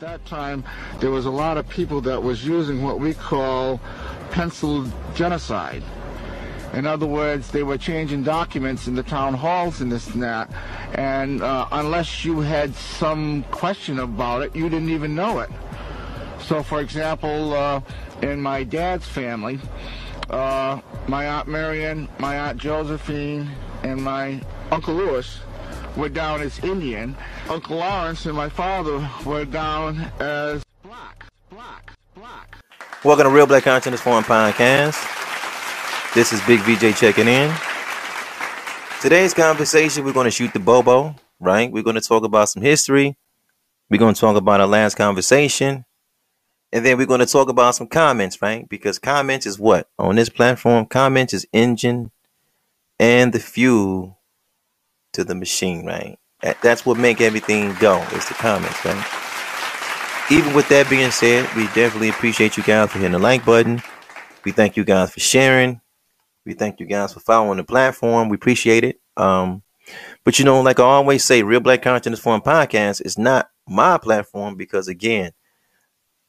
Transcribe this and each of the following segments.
At that time, there was a lot of people that was using what we call pencil genocide. In other words, they were changing documents in the town halls and this and that, and uh, unless you had some question about it, you didn't even know it. So, for example, uh, in my dad's family, uh, my Aunt Marion, my Aunt Josephine, and my Uncle Lewis were down as Indian. Uncle Lawrence and my father were down as black, black, black. Welcome to Real Black Consciousness Forum Podcast. This is Big VJ checking in. Today's conversation, we're going to shoot the Bobo, right? We're going to talk about some history. We're going to talk about our last conversation. And then we're going to talk about some comments, right? Because comments is what? On this platform, comments is engine and the fuel to the machine, right? That's what make everything go. Is the comments, right? Even with that being said, we definitely appreciate you guys for hitting the like button. We thank you guys for sharing. We thank you guys for following the platform. We appreciate it. Um, but you know, like I always say, Real Black Consciousness Forum Podcast is not my platform because again,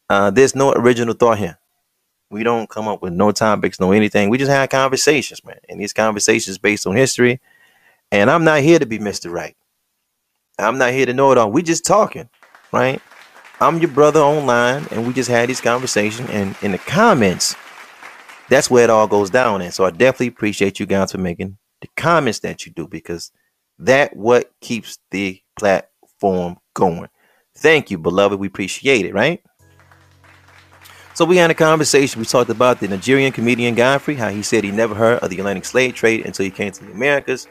uh, there's no original thought here. We don't come up with no topics, no anything. We just have conversations, man. And these conversations based on history. And I'm not here to be Mr. Right. I'm not here to know it all. We just talking, right? I'm your brother online, and we just had this conversation. And in the comments, that's where it all goes down. And so I definitely appreciate you guys for making the comments that you do because that what keeps the platform going. Thank you, beloved. We appreciate it, right? So we had a conversation. We talked about the Nigerian comedian Godfrey, how he said he never heard of the Atlantic slave trade until he came to the Americas.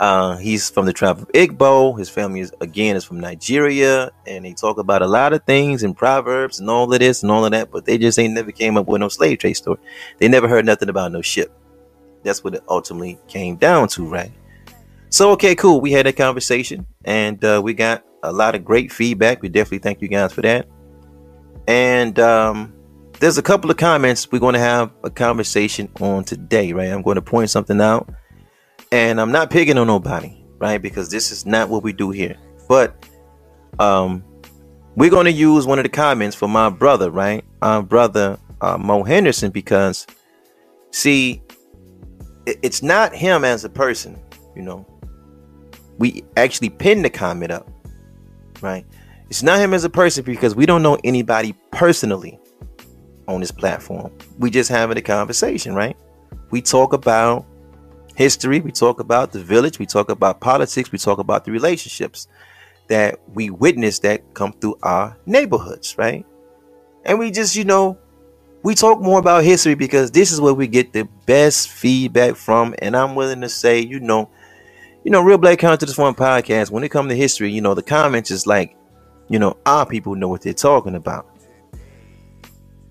Uh, he's from the tribe of Igbo. His family is again is from Nigeria, and they talk about a lot of things and proverbs and all of this and all of that, but they just ain't never came up with no slave trade story. They never heard nothing about no ship. That's what it ultimately came down to, right? So okay, cool. We had that conversation, and uh, we got a lot of great feedback. We definitely thank you guys for that. And um, there's a couple of comments we're going to have a conversation on today, right? I'm going to point something out, and I'm not picking on nobody, right? Because this is not what we do here. But um, we're going to use one of the comments for my brother, right? Our brother uh, Mo Henderson, because see, it's not him as a person, you know. We actually pinned the comment up, right? It's not him as a person because we don't know anybody personally on this platform. We just having a conversation, right? We talk about history, we talk about the village, we talk about politics, we talk about the relationships that we witness that come through our neighborhoods, right? And we just, you know, we talk more about history because this is where we get the best feedback from. And I'm willing to say, you know, you know, Real Black Consciousness Forum podcast, when it comes to history, you know, the comments is like, you know, our people know what they're talking about.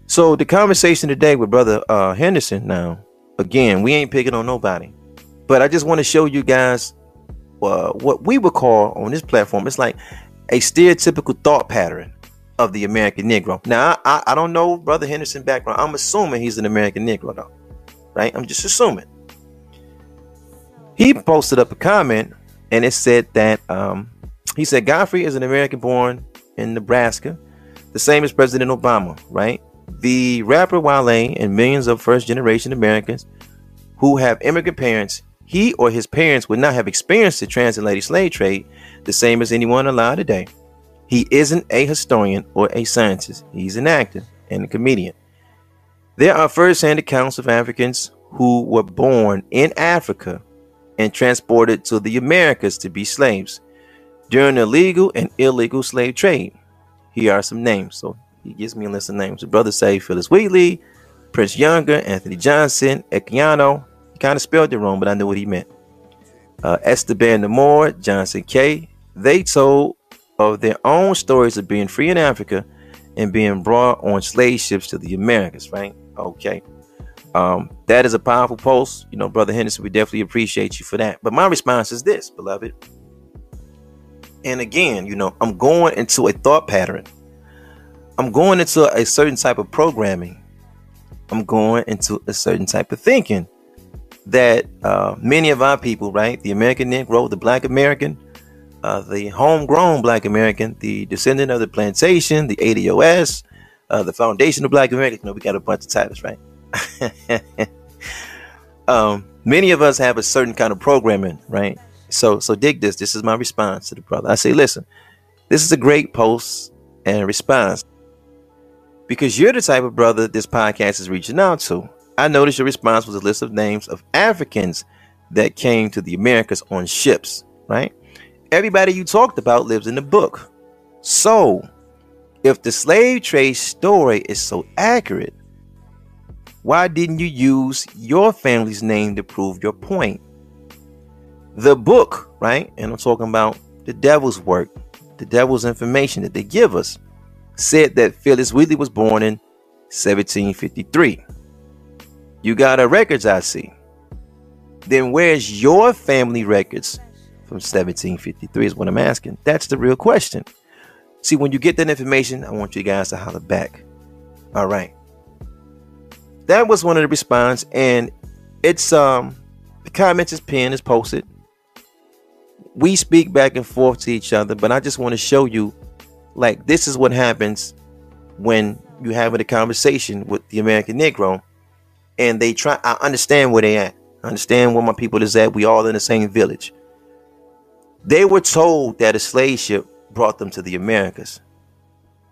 So the conversation today with brother uh, Henderson. Now, again, we ain't picking on nobody, but I just want to show you guys uh, what we would call on this platform. It's like a stereotypical thought pattern of the American Negro. Now, I, I don't know brother Henderson background. I'm assuming he's an American Negro, though, right? I'm just assuming. He posted up a comment, and it said that um, he said Godfrey is an American born in Nebraska, the same as President Obama, right? The rapper Wale and millions of first generation Americans who have immigrant parents, he or his parents would not have experienced the transatlantic slave trade the same as anyone alive today. He isn't a historian or a scientist, he's an actor and a comedian. There are first hand accounts of Africans who were born in Africa and transported to the Americas to be slaves during the legal and illegal slave trade. Here are some names. So he gives me a list of names. The brother say Phillis Wheatley, Prince Younger, Anthony Johnson, Equiano. Kind of spelled it wrong, but I knew what he meant. Uh, Esteban Moore, Johnson K. They told of their own stories of being free in Africa and being brought on slave ships to the Americas, right? Okay. Um, that is a powerful post. You know, Brother Henderson, we definitely appreciate you for that. But my response is this, beloved. And again, you know, I'm going into a thought pattern I'm going into a certain type of programming. I'm going into a certain type of thinking that uh, many of our people, right, the American Negro, the Black American, uh, the homegrown Black American, the descendant of the plantation, the ADOS, uh, the foundation of Black America. You know, we got a bunch of titles, right? um, many of us have a certain kind of programming, right? So, so dig this. This is my response to the brother. I say, listen, this is a great post and response because you're the type of brother this podcast is reaching out to. I noticed your response was a list of names of Africans that came to the Americas on ships, right? Everybody you talked about lives in the book. So, if the slave trade story is so accurate, why didn't you use your family's name to prove your point? The book, right? And I'm talking about the devil's work, the devil's information that they give us, said that Phillis Wheatley was born in 1753. You got our records, I see. Then where's your family records from 1753 is what I'm asking. That's the real question. See, when you get that information, I want you guys to holler back. All right. That was one of the response, and it's um the comments is pinned, is posted. We speak back and forth to each other, but I just want to show you like this is what happens when you're having a conversation with the American Negro and they try I understand where they at. I understand where my people is at. We all in the same village. They were told that a slave ship brought them to the Americas.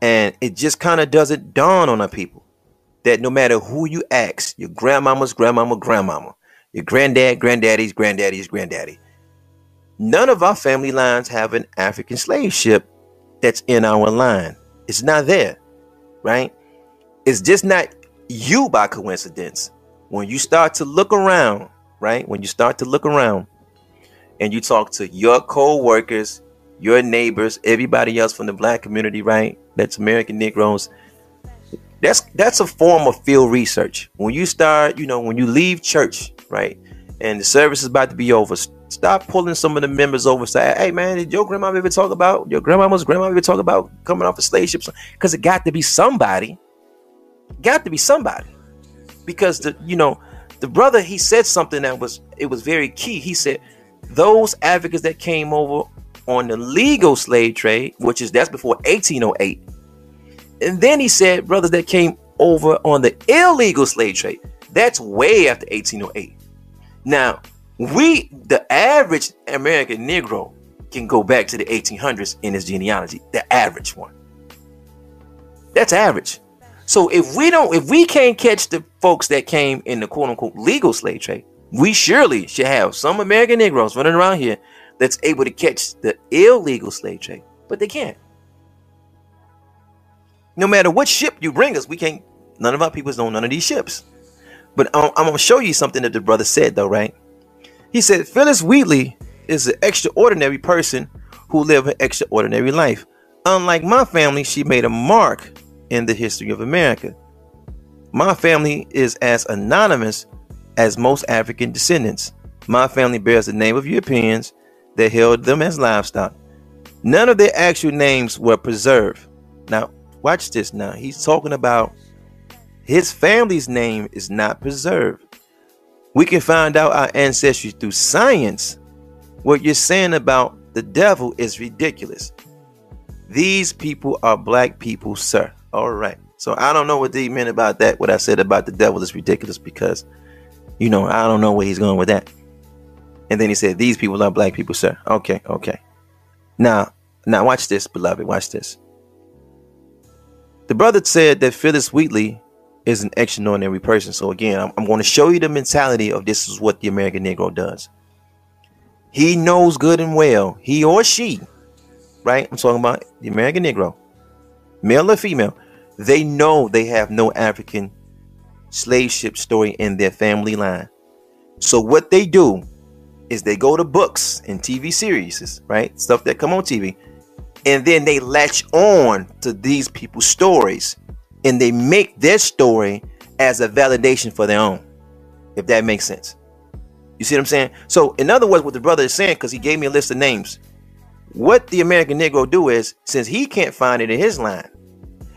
And it just kind of doesn't dawn on our people that no matter who you ask, your grandmama's grandmama, grandmama, your granddad, granddaddy's granddaddy's granddaddy, none of our family lines have an African slave ship that's in our line. It's not there, right? It's just not you by coincidence. When you start to look around, right? When you start to look around and you talk to your co-workers, your neighbors, everybody else from the black community, right? That's American Negroes. That's that's a form of field research. When you start, you know, when you leave church, right? And the service is about to be over, stop pulling some of the members over. Say, hey man, did your grandma ever talk about your grandmama's grandma ever talk about coming off a slave ship? Because it got to be somebody. Got to be somebody. Because the you know the brother he said something that was it was very key. He said those advocates that came over on the legal slave trade, which is that's before 1808, and then he said brothers that came over on the illegal slave trade. That's way after 1808. Now we, the average American Negro, can go back to the 1800s in his genealogy. The average one. That's average. So if we don't, if we can't catch the folks that came in the quote unquote legal slave trade, we surely should have some American Negroes running around here that's able to catch the illegal slave trade, but they can't. No matter what ship you bring us, we can't. None of our people know none of these ships. But I'm, I'm gonna show you something that the brother said though, right? He said Phillis Wheatley is an extraordinary person who lived an extraordinary life. Unlike my family, she made a mark in the history of America. My family is as anonymous as most African descendants. My family bears the name of Europeans that held them as livestock. None of their actual names were preserved. Now, watch this now. He's talking about his family's name is not preserved. We can find out our ancestry through science. What you're saying about the devil is ridiculous. These people are black people, sir. All right. So I don't know what they meant about that. What I said about the devil is ridiculous because, you know, I don't know where he's going with that. And then he said, These people are black people, sir. Okay, okay. Now, now watch this, beloved. Watch this. The brother said that Phillis Wheatley is an extraordinary person. So again, I'm, I'm going to show you the mentality of this is what the American Negro does. He knows good and well, he or she, right? I'm talking about the American Negro, male or female. They know they have no African slave ship story in their family line. So what they do is they go to books and TV series, right? Stuff that come on TV, and then they latch on to these people's stories and they make their story as a validation for their own, if that makes sense. You see what I'm saying? So, in other words, what the brother is saying, because he gave me a list of names, what the American Negro do is, since he can't find it in his line,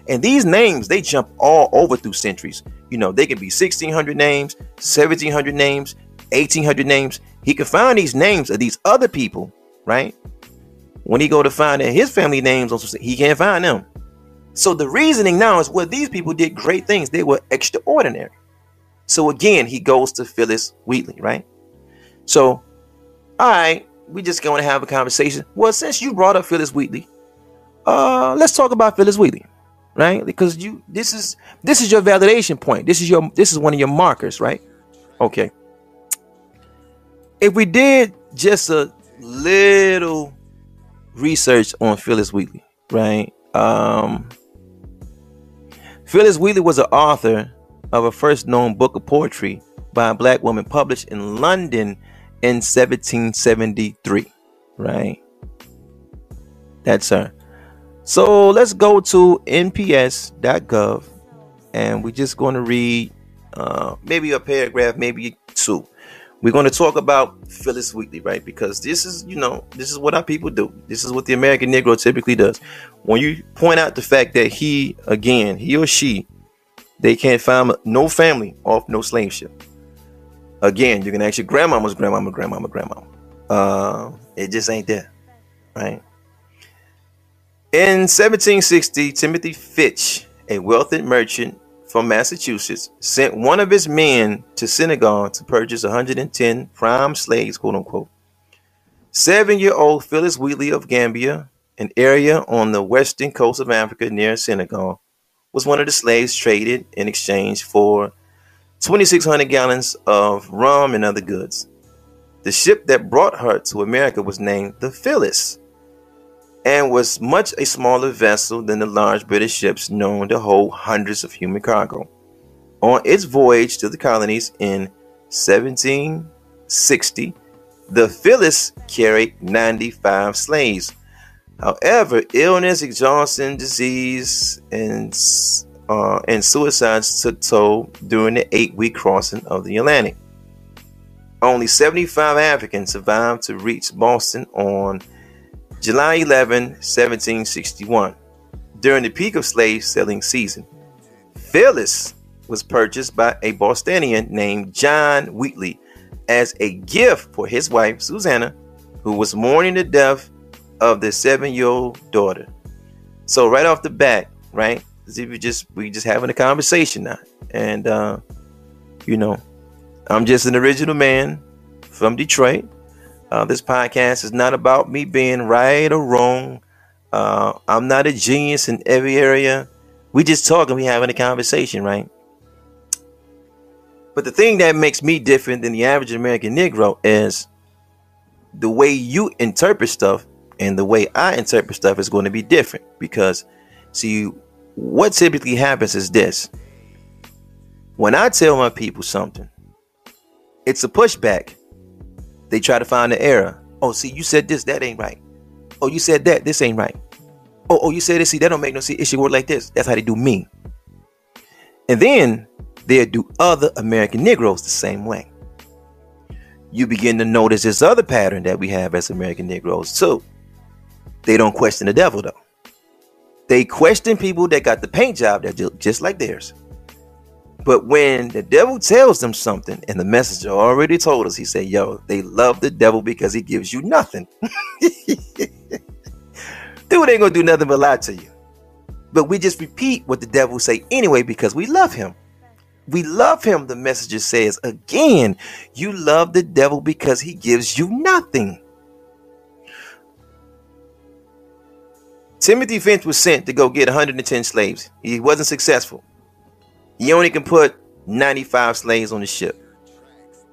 and these names they jump all over through centuries. You know, they can be 1600 names, 1700 names, 1800 names. He can find these names of these other people, right? when he go to find his family names on he can't find them. So the reasoning now is well, these people did great things. They were extraordinary. So again, he goes to Phillis Wheatley, right? So, all right, we just going to have a conversation. Well, since you brought up Phillis Wheatley, uh, let's talk about Phillis Wheatley, right? Because you this is this is your validation point. This is your this is one of your markers, right? Okay. If we did just a little research on Phillis Wheatley, right? Um, Phillis Wheatley was an author of a first known book of poetry by a black woman published in London in 1773, right? That's her. So let's go to nps.gov and we're just going to read uh, maybe a paragraph, maybe two. We're going to talk about Phillis Wheatley, right? Because this is, you know, this is what our people do. This is what the American Negro typically does. When you point out the fact that he, again, he or she, they can't find no family off no slave ship. Again, you can ask your grandmama's grandmama, grandmama, grandmama. Uh, it just ain't there, right? In 1760, Timothy Fitch, a wealthy merchant from Massachusetts sent one of his men to Senegal to purchase 110 prime slaves, quote unquote. Seven year old Phillis Wheatley of Gambia, an area on the western coast of Africa near Senegal, was one of the slaves traded in exchange for 2,600 gallons of rum and other goods. The ship that brought her to America was named the Phillis and was much a smaller vessel than the large British ships known to hold hundreds of human cargo. On its voyage to the colonies in 1760, the Phillis carried 95 slaves. However, illness, exhaustion, disease, and uh, and suicides took toll during the eight-week crossing of the Atlantic. Only 75 Africans survived to reach Boston on July 11, 1761, during the peak of slave selling season. Phillis was purchased by a Bostonian named John Wheatley as a gift for his wife, Susanna, who was mourning the death of their seven year old daughter. So, right off the bat, right, we just we just having a conversation now. And uh, you know, I'm just an original man from Detroit. Uh, this podcast is not about me being right or wrong. Uh, I'm not a genius in every area. We just talking, we having a conversation, right? But the thing that makes me different than the average American Negro is the way you interpret stuff and the way I interpret stuff is going to be different. Because, see, what typically happens is this when I tell my people something, it's a pushback they try to find the error. Oh, see, you said this, that ain't right. Oh, you said that, this ain't right. Oh, oh, you said this, see, that don't make no sense. It should work like this. That's how they do me. And then they'll do other American Negroes the same way. You begin to notice this other pattern that we have as American Negroes too. They don't question the devil though. They question people that got the paint job that just like theirs. But when the devil tells them something, and the messenger already told us, he said, Yo, they love the devil because he gives you nothing. Dude ain't gonna do nothing but lie to you. But we just repeat what the devil say anyway because we love him. We love him, the messenger says. Again, you love the devil because he gives you nothing. Timothy Finch was sent to go get 110 slaves. He wasn't successful. You only can put 95 slaves on the ship.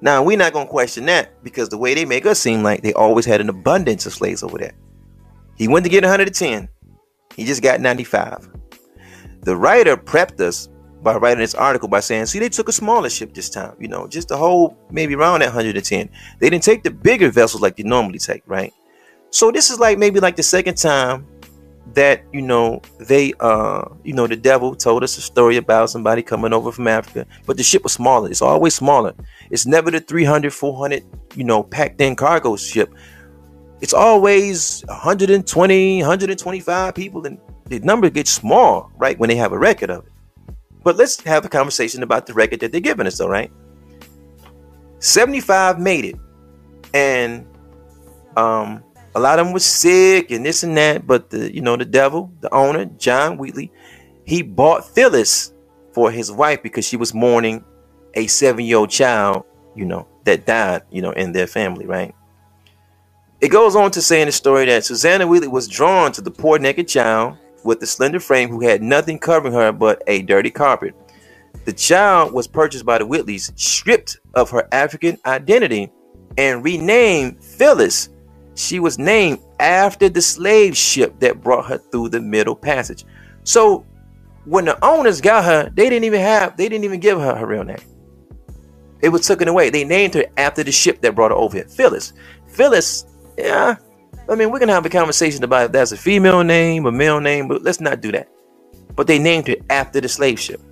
Now, we're not going to question that because the way they make us seem like they always had an abundance of slaves over there. He went to get 110, he just got 95. The writer prepped us by writing this article by saying, see, they took a smaller ship this time, you know, just the whole maybe around that 110. They didn't take the bigger vessels like they normally take, right? So this is like maybe like the second time that you know they uh you know the devil told us a story about somebody coming over from africa but the ship was smaller. It's always smaller. It's never the 300 400 you know packed in cargo ship. It's always 120 125 people and the number gets small right when they have a record of it. But let's have a conversation about the record that they're giving us though right? 75 made it and um A lot of them were sick and this and that, but the you know the devil, the owner, John Wheatley, he bought Phillis for his wife because she was mourning a seven-year-old child, you know, that died, you know, in their family, right? It goes on to say in the story that Susanna Wheatley was drawn to the poor naked child with the slender frame who had nothing covering her but a dirty carpet. The child was purchased by the Wheatleys, stripped of her African identity, and renamed Phillis. She was named after the slave ship that brought her through the Middle Passage. So when the owners got her, they didn't even have, they didn't even give her her real name. It was taken away. They named her after the ship that brought her over here, Phillis. Phillis, yeah. I mean, we're gonna have a conversation about if that's a female name, a male name, but let's not do that. But they named her after the slave ship.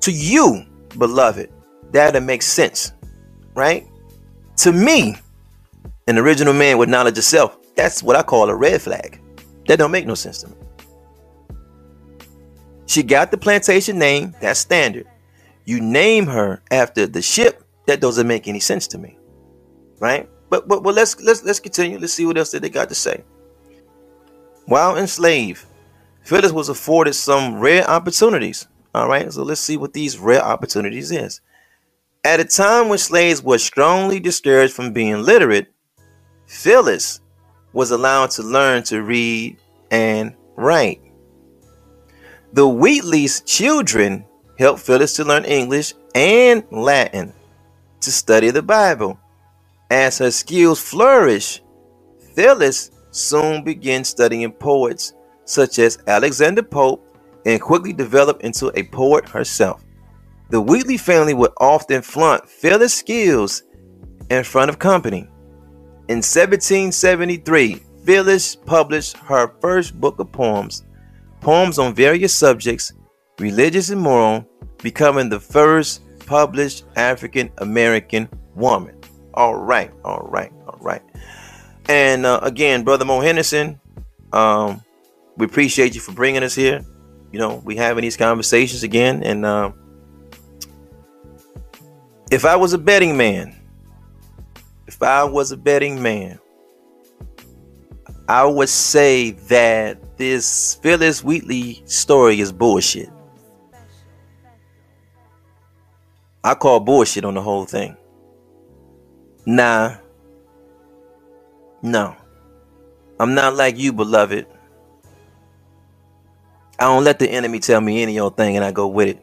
To you, beloved, that'll make sense, right? To me, an original man with knowledge of self, that's what I call a red flag. That don't make no sense to me. She got the plantation name, that's standard. You name her after the ship, that doesn't make any sense to me. Right? But but, but let's let's let's continue. Let's see what else that they got to say. While enslaved, Phillis was afforded some rare opportunities. All right, so let's see what these rare opportunities is. At a time when slaves were strongly discouraged from being literate, Phillis was allowed to learn to read and write. The Wheatley's children helped Phillis to learn English and Latin to study the Bible. As her skills flourished, Phillis soon began studying poets such as Alexander Pope and quickly developed into a poet herself. The Wheatley family would often flaunt Phillis' skills in front of company. In 1773, Phillis published her first book of poems, poems on various subjects, religious and moral, becoming the first published African American woman. All right, all right, all right. And uh, again, Brother Mo Henderson, um, we appreciate you for bringing us here. You know, we having these conversations again. And uh, if I was a betting man, if I was a betting man, I would say that this Phillis Wheatley story is bullshit. I call bullshit on the whole thing. Nah. No. I'm not like you, beloved. I don't let the enemy tell me any old thing and I go with it.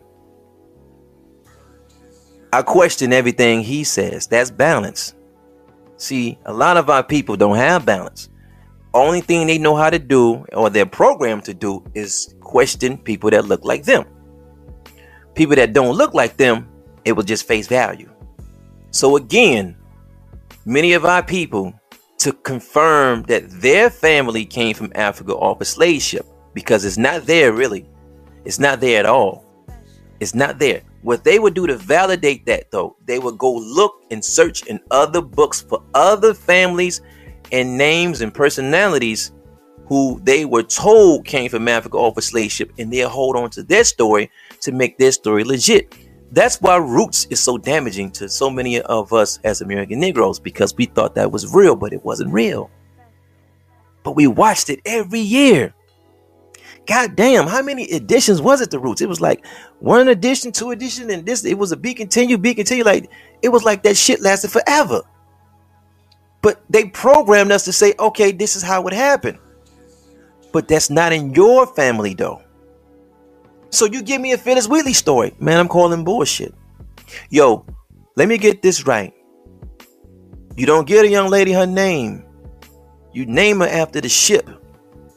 I question everything he says. That's balance. See, a lot of our people don't have balance. Only thing they know how to do, or they're programmed to do, is question people that look like them. People that don't look like them, it will just face value. So again, many of our people to confirm that their family came from Africa off a slave ship because it's not there really. It's not there at all. It's not there. What they would do to validate that, though, they would go look and search in other books for other families and names and personalities who they were told came from Africa off a slave ship, and they'll hold on to their story to make their story legit. That's why Roots is so damaging to so many of us as American Negroes because we thought that was real, but it wasn't real. But we watched it every year. God damn, how many editions was it? The Roots. It was like one edition, two edition, and this. It was a be continue, be continue. Like it was like that shit lasted forever. But they programmed us to say, okay, this is how it happened. But that's not in your family, though. So you give me a Phillis Wheatley story, man. I'm calling bullshit. Yo, let me get this right. You don't get a young lady her name. You name her after the ship,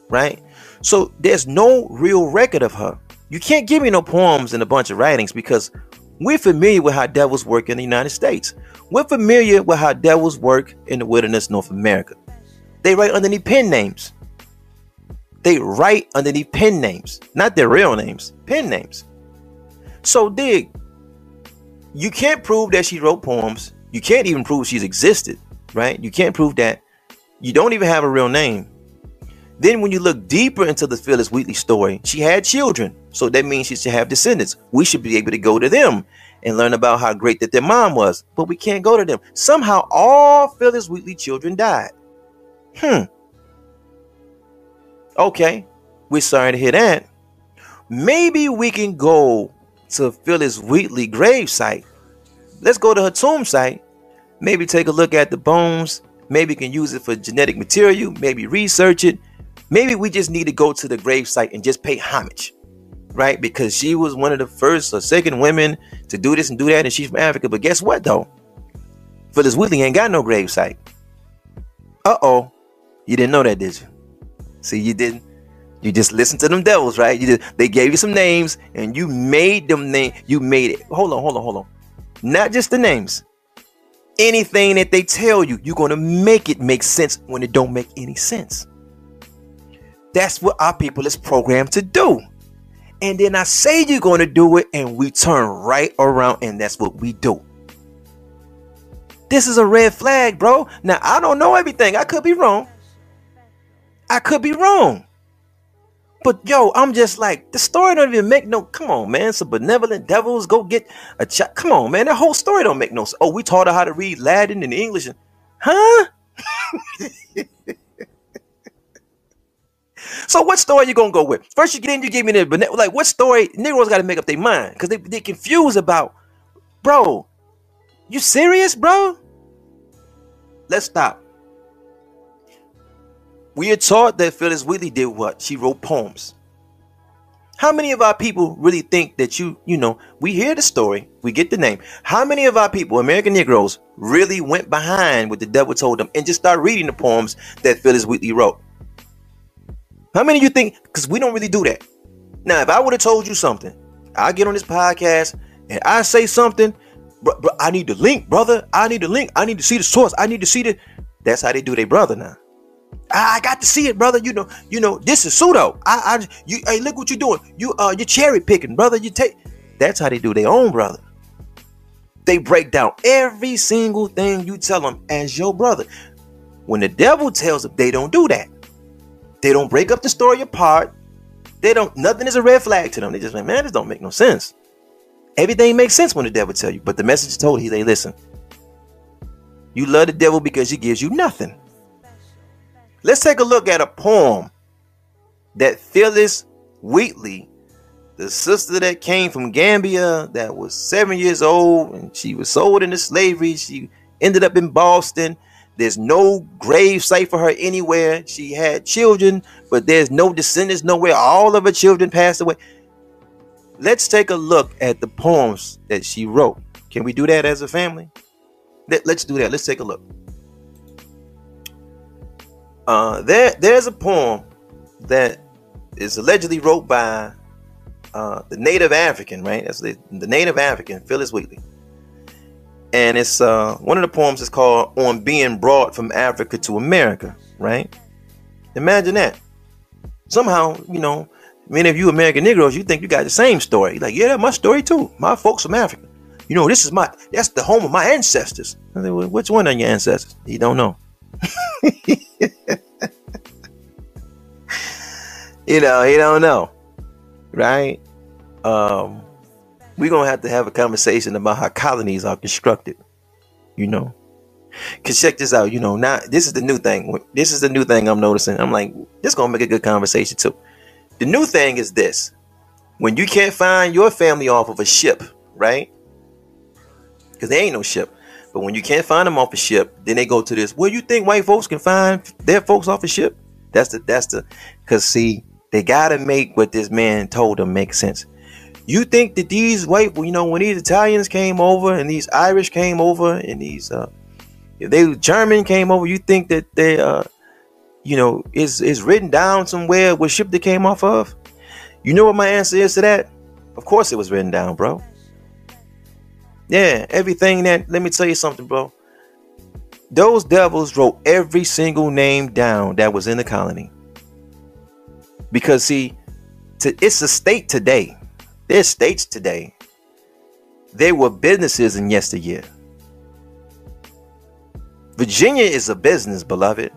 right? So there's no real record of her. You can't give me no poems and a bunch of writings because we're familiar with how devils work in the United States. We're familiar with how devils work in the wilderness, North America. They write underneath pen names. They write underneath pen names, not their real names, pen names. So, dig, you can't prove that she wrote poems. You can't even prove she's existed, right? You can't prove that. You don't even have a real name. Then, when you look deeper into the Phillis Wheatley story, she had children. So that means she should have descendants. We should be able to go to them and learn about how great that their mom was. But we can't go to them. Somehow, all Phillis Wheatley children died. Hmm. Okay, we're sorry to hear that. Maybe we can go to Phillis Wheatley grave site. Let's go to her tomb site. Maybe take a look at the bones. Maybe can use it for genetic material. Maybe research it. Maybe we just need to go to the grave site and just pay homage, right? Because she was one of the first or second women to do this and do that, and she's from Africa. But guess what, though? Phillis Wheatley ain't got no grave site. Uh oh. You didn't know that, did you? See, you didn't. You just listen to them devils, right? You just, they gave you some names and you made them name. You made it. Hold on, hold on, hold on. Not just the names. Anything that they tell you, you're gonna make it make sense when it don't make any sense. That's what our people is programmed to do. And then I say you're gonna do it, and we turn right around, and that's what we do. This is a red flag, bro. Now I don't know everything. I could be wrong. I could be wrong. But yo, I'm just like the story don't even make no. Come on, man. Some benevolent devils go get a child. Come on, man. That whole story don't make no. sense. Oh, we taught her how to read Latin and English, and huh? so what story you gonna go with? First you get in, you give me the but like what story? Negroes got to make up their mind because they they confused about, bro. You serious, bro? Let's stop. We are taught that Phillis Wheatley did what? She wrote poems. How many of our people really think that you, you know, we hear the story, we get the name. How many of our people, American Negroes, really went behind what the devil told them and just start reading the poems that Phillis Wheatley wrote? How many of you think? Because we don't really do that. Now, if I would have told you something, I get on this podcast and I say something, bro, I need the link, brother. I need the link. I need to see the source. I need to see the. That's how they do their brother now. I got to see it, brother. You know, you know, this is pseudo. I, I, you, hey, look what you're doing. You, uh, you're cherry picking, brother. You take. That's how they do their own brother. They break down every single thing you tell them as your brother. When the devil tells them, they don't do that. They don't break up the story apart. They don't. Nothing is a red flag to them. They just like, man, this don't make no sense. Everything makes sense when the devil tell you, but the message is told he, they listen. You love the devil because he gives you nothing. Let's take a look at a poem that Phillis Wheatley, the sister that came from Gambia, that was seven years old, and she was sold into slavery. She ended up in Boston. There's no grave site for her anywhere. She had children, but there's no descendants nowhere. All of her children passed away. Let's take a look at the poems that she wrote. Can we do that as a family? Let, us do that. Let's take a look. Uh, there, there's a poem that is allegedly wrote by uh, the Native African, right? That's the, the Native African, Phillis Wheatley. And it's uh, one of the poems is called "On Being Brought from Africa to America," right? Imagine that. Somehow, you know, many of you American Negroes, you think you got the same story. You're like, yeah, that's my story too. My folks from Africa. You know, this is my that's the home of my ancestors. I well, which one are your ancestors? You don't know. you know, he don't know. Right? Um, we're gonna have to have a conversation about how colonies are constructed. You know. Cause check this out, you know, now this is the new thing. This is the new thing I'm noticing. I'm like, this gonna make a good conversation too. The new thing is this. When you can't find your family off of a ship, right? Because there ain't no ship. But when you can't find them off a ship, then they go to this. Well, you think white folks can find their folks off a ship? That's the that's the because see, they gotta make what this man told them make sense. You think that these white, you know, when these Italians came over and these Irish came over and these uh if they German came over, you think that they uh you know is is written down somewhere what ship they came off of? You know what my answer is to that? Of course it was written down, bro. Yeah, everything that, let me tell you something, bro. Those devils wrote every single name down that was in the colony. Because, see, to, it's a state today. There's states today. They were businesses in yesteryear. Virginia is a business, beloved.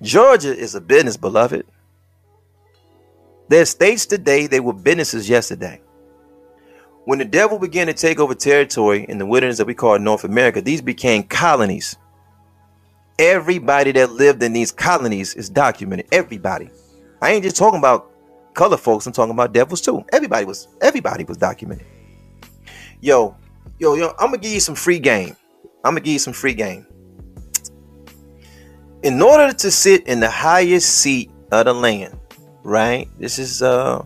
Georgia is a business, beloved. There's states today, they were businesses yesterday. When the devil began to take over territory in the wilderness that we call North America, these became colonies. Everybody that lived in these colonies is documented. Everybody. I ain't just talking about color folks. I'm talking about devils too. Everybody was everybody was documented. Yo, yo, yo, I'm gonna give you some free game. I'm gonna give you some free game. In order to sit in the highest seat of the land, right? This is uh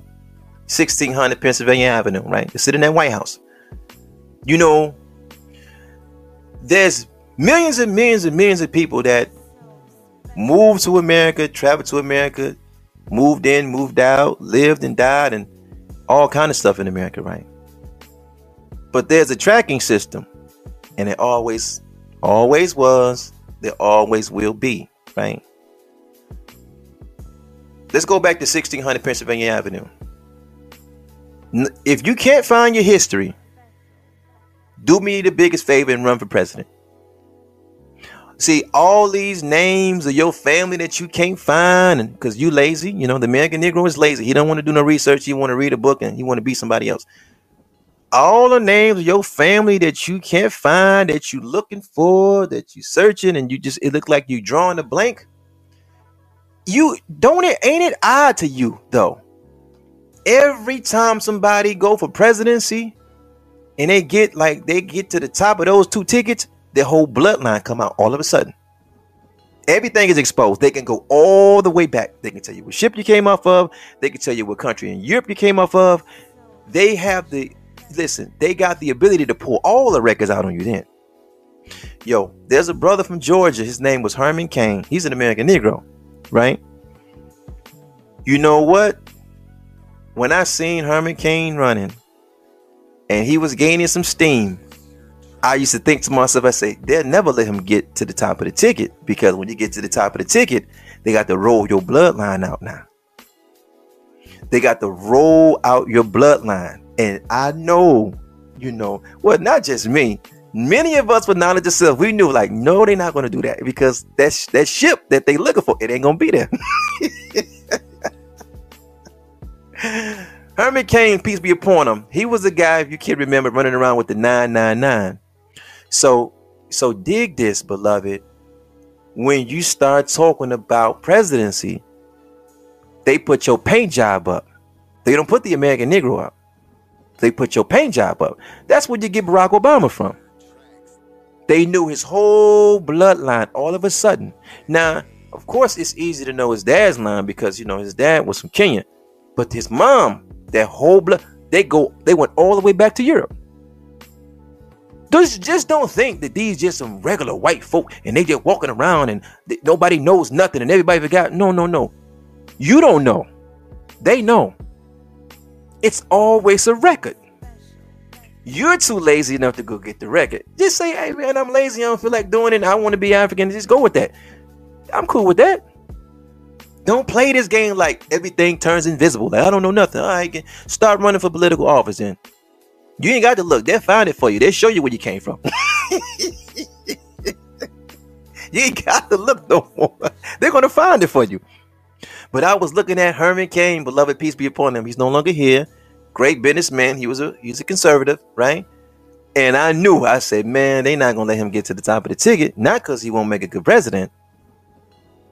1600 Pennsylvania Avenue, right? To sit in that White House. You know, there's millions and millions and millions of people that move to America, travel to America, moved in, moved out, lived and died, and all kind of stuff in America, right? But there's a tracking system, and it always, always was, there always will be, right? Let's go back to 1600 Pennsylvania Avenue. If you can't find your history, do me the biggest favor and run for president. See, all these names of your family that you can't find, because you lazy, you know, the American Negro is lazy. He don't want to do no research. He want to read a book and he want to be somebody else. All the names of your family that you can't find, that you looking for, that you searching, and you just it look like you drawing a blank. You don't it ain't it odd to you though? Every time somebody go for presidency and they get like they get to the top of those two tickets, their whole bloodline come out all of a sudden. Everything is exposed. They can go all the way back. They can tell you what ship you came off of. They can tell you what country in Europe you came off of. They have the listen. They got the ability to pull all the records out on you. Then, yo, there's a brother from Georgia. His name was Herman Cain. He's an American Negro, right? You know what? When I seen Herman Cain running, and he was gaining some steam, I used to think to myself, I say, they'll never let him get to the top of the ticket because when you get to the top of the ticket, they got to roll your bloodline out now. They got to roll out your bloodline. And I know, you know, well, not just me. Many of us with knowledge of self, we knew like, no, they're not going to do that because that, that ship that they looking for, it ain't going to be there. Herman Cain, peace be upon him. He was a guy, if you can remember, running around with the 999. So, so dig this, beloved. When you start talking about presidency, they put your paint job up. They don't put the American Negro up. They put your paint job up. That's where you get Barack Obama from. They knew his whole bloodline all of a sudden. Now, of course, it's easy to know his dad's line because you know his dad was from Kenya, but his mom, that whole blood, they go, they went all the way back to Europe. Just, just don't think that these just some regular white folk and they just walking around and th- nobody knows nothing and everybody forgot. No, no, no. You don't know. They know. It's always a record. You're too lazy enough to go get the record. Just say, hey man, I'm lazy. I don't feel like doing it. I want to be African. Just go with that. I'm cool with that. Don't play this game like everything turns invisible. Like I don't know nothing. Right, start running for political office then. You ain't got to look. They'll find it for you. They'll show you where you came from. you ain't got to look no more. They're gonna find it for you. But I was looking at Herman Cain, beloved peace be upon him. He's no longer here. Great businessman. He was a he's a conservative, right? And I knew. I said, man, they not gonna let him get to the top of the ticket. Not because he won't make a good president,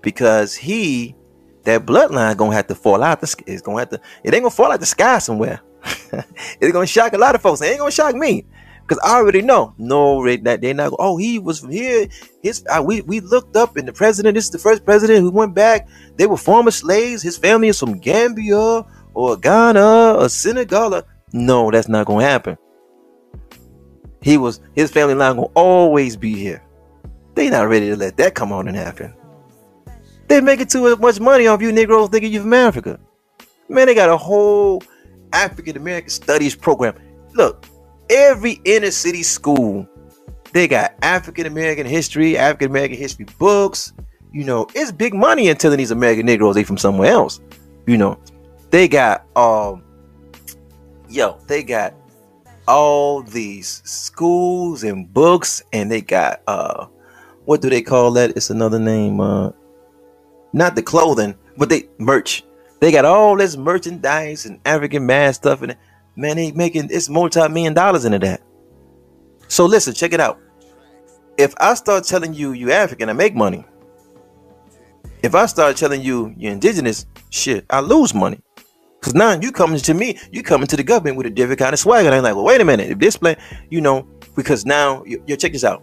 because he that bloodline gonna have to fall out. The, it's gonna have to. It ain't gonna fall out the sky somewhere. it's gonna shock a lot of folks. It ain't gonna shock me because I already know. No, that they're not. Oh, he was from here. His uh, we we looked up, and the president. This is the first president who went back. They were former slaves. His family is from Gambia or Ghana or Senegal. No, that's not gonna happen. He was his family line gonna always be here. They not ready to let that come on and happen. They making too much money off you Negroes thinking you from Africa. Man, they got a whole African American Studies program. Look, every inner city school, they got African American history, African American history books. You know, it's big money in telling these American Negroes they from somewhere else. You know, they got um, yo, they got all these schools and books, and they got uh, what do they call that? It's another name. Uh, not the clothing, but they merch. They got all this merchandise and African man stuff, and man, they making it's multi-million dollars into that. So listen, check it out. if I start telling you you African, I make money. If I start telling you you're indigenous, shit, I lose money. Cause now you coming to me, you coming to the government with a different kind of swagger. and I'm like, well, wait a minute, if this plan, you know, because now you, you check this out.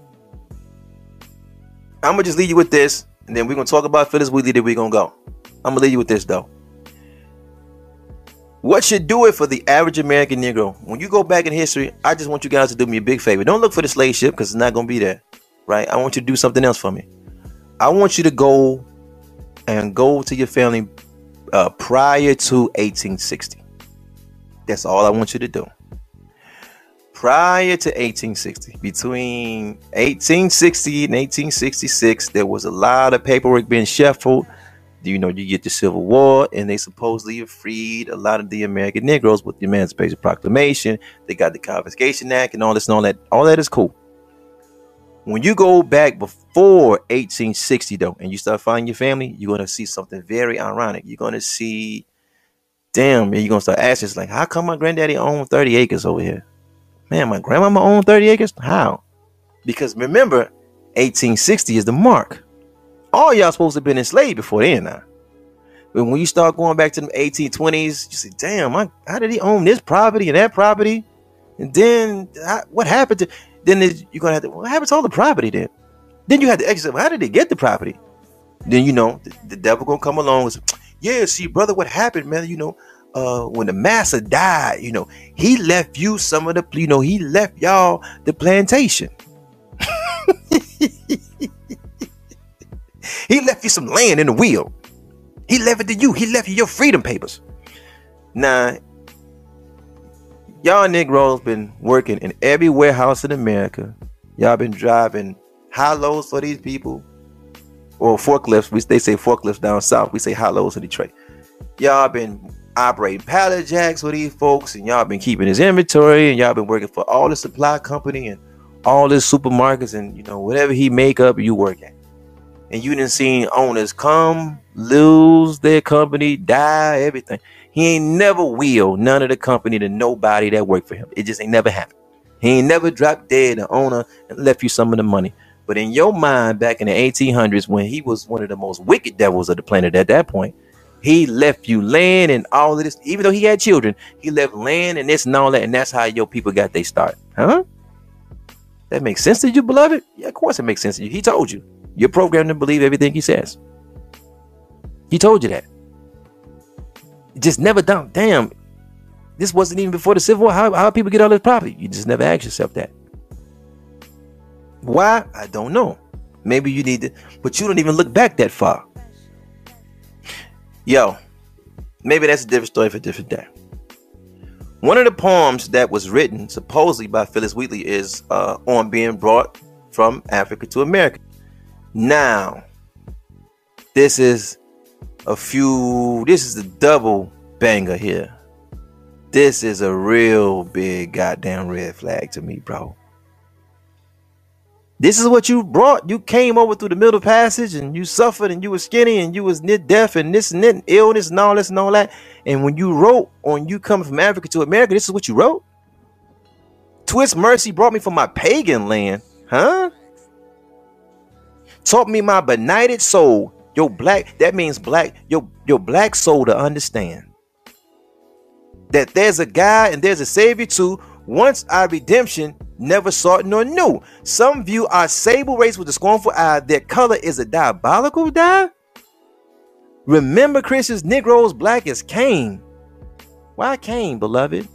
I'm gonna just leave you with this, and then we're gonna talk about Phillis Wheatley. Then we're gonna go. I'm gonna leave you with this though. What should do it for the average American Negro? When you go back in history, I just want you guys to do me a big favor. Don't look for the slave ship because it's not gonna be there, right? I want you to do something else for me. I want you to go and go to your family uh, prior to 1860. That's all I want you to do. Prior to 1860, between 1860 and 1866, there was a lot of paperwork being shuffled. You know, you get the Civil War, and they supposedly freed a lot of the American Negroes with the Emancipation Proclamation. They got the Confiscation Act and all this and all that. All that is cool. When you go back before 1860, though, and you start finding your family, you're gonna see something very ironic. You're gonna see, damn, you're gonna start asking, like, how come my granddaddy owned 30 acres over here? Man, my grandmama owned 30 acres? How? Because remember, 1860 is the mark. All y'all supposed to have been enslaved before then now. But when you start going back to the 1820s, you say, damn, how did he own this property and that property? And then I, what happened to then you're gonna have to what happens to all the property then? Then you have to exit. Well, how did they get the property? Then you know the, the devil gonna come along and say, Yeah, see, brother, what happened, man? You know, uh, when the master died, you know, he left you some of the, you know, he left y'all the plantation. He left you some land in the wheel. He left it to you. He left you your freedom papers. Now, y'all Negroes been working in every warehouse in America. Y'all been driving high lows for these people, or forklifts. We they say forklifts down south. We say high lows in Detroit. Y'all been operating pallet jacks for these folks, and y'all been keeping his inventory, and y'all been working for all the supply company and all the supermarkets, and you know whatever he make up, you work at. And you didn't see owners come, lose their company, die, everything. He ain't never will none of the company to nobody that worked for him. It just ain't never happened. He ain't never dropped dead the owner and left you some of the money. But in your mind, back in the 1800s, when he was one of the most wicked devils of the planet at that point, he left you land and all of this. Even though he had children, he left land and this and all that, and that's how your people got their start. Huh? That makes sense to you, beloved? Yeah, of course it makes sense to you. He told you. You're programmed to believe everything he says. He told you that. Just never done. Damn, this wasn't even before the Civil War. How, how people get all this property? You just never ask yourself that. Why? I don't know. Maybe you need to, but you don't even look back that far. Yo, maybe that's a different story for a different day. One of the poems that was written supposedly by Phillis Wheatley is uh, on being brought from Africa to America. Now, this is a few, this is a double banger here. This is a real big goddamn red flag to me, bro. This is what you brought. You came over through the middle passage and you suffered and you were skinny and you was near death and this and that and illness and all this and all that. And when you wrote on you coming from Africa to America, this is what you wrote. Twist mercy brought me from my pagan land, huh? Taught me my benighted soul, your black, that means black, your your black soul to understand. That there's a God and there's a savior too. Once our redemption never sought nor knew. Some view our sable race with a scornful eye. Their color is a diabolical dye. Remember, Christians, Negroes black as Cain. Why Cain, beloved?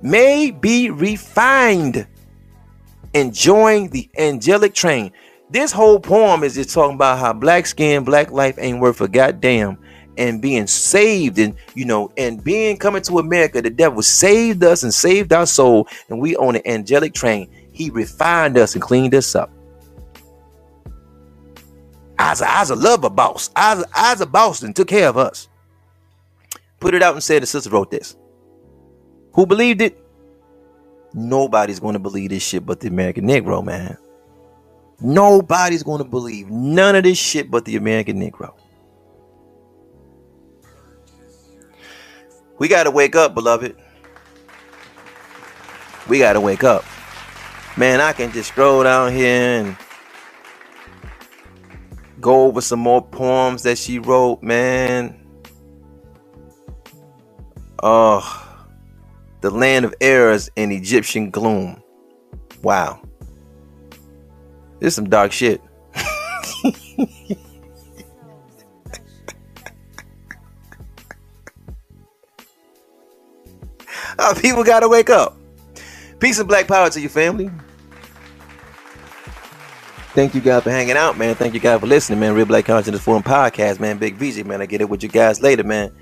May be refined, enjoying the angelic train. This whole poem is just talking about how black skin, black life ain't worth a goddamn and being saved and you know and being coming to america the devil saved us and saved our soul and we on an angelic train. He refined us and cleaned us up. I's a, I's a lover boss I's a, I's a boss and took care of us. Put it out and said the sister wrote this. Who believed it? Nobody's going to believe this shit but the american negro man nobody's going to believe none of this shit but the american negro We got to wake up, beloved. We got to wake up. Man, I can just scroll down here and go over some more poems that she wrote, man. Oh, the land of errors and Egyptian gloom. Wow. This is some dark shit. oh, people gotta wake up. Peace and black power to your family. Thank you guys for hanging out, man. Thank you guys for listening, man. Real Black Consciousness Forum podcast, man. Big VJ, man. I get it with you guys later, man.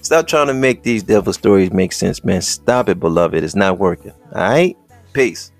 Stop trying to make these devil stories make sense, man. Stop it, beloved. It's not working. All right? Peace.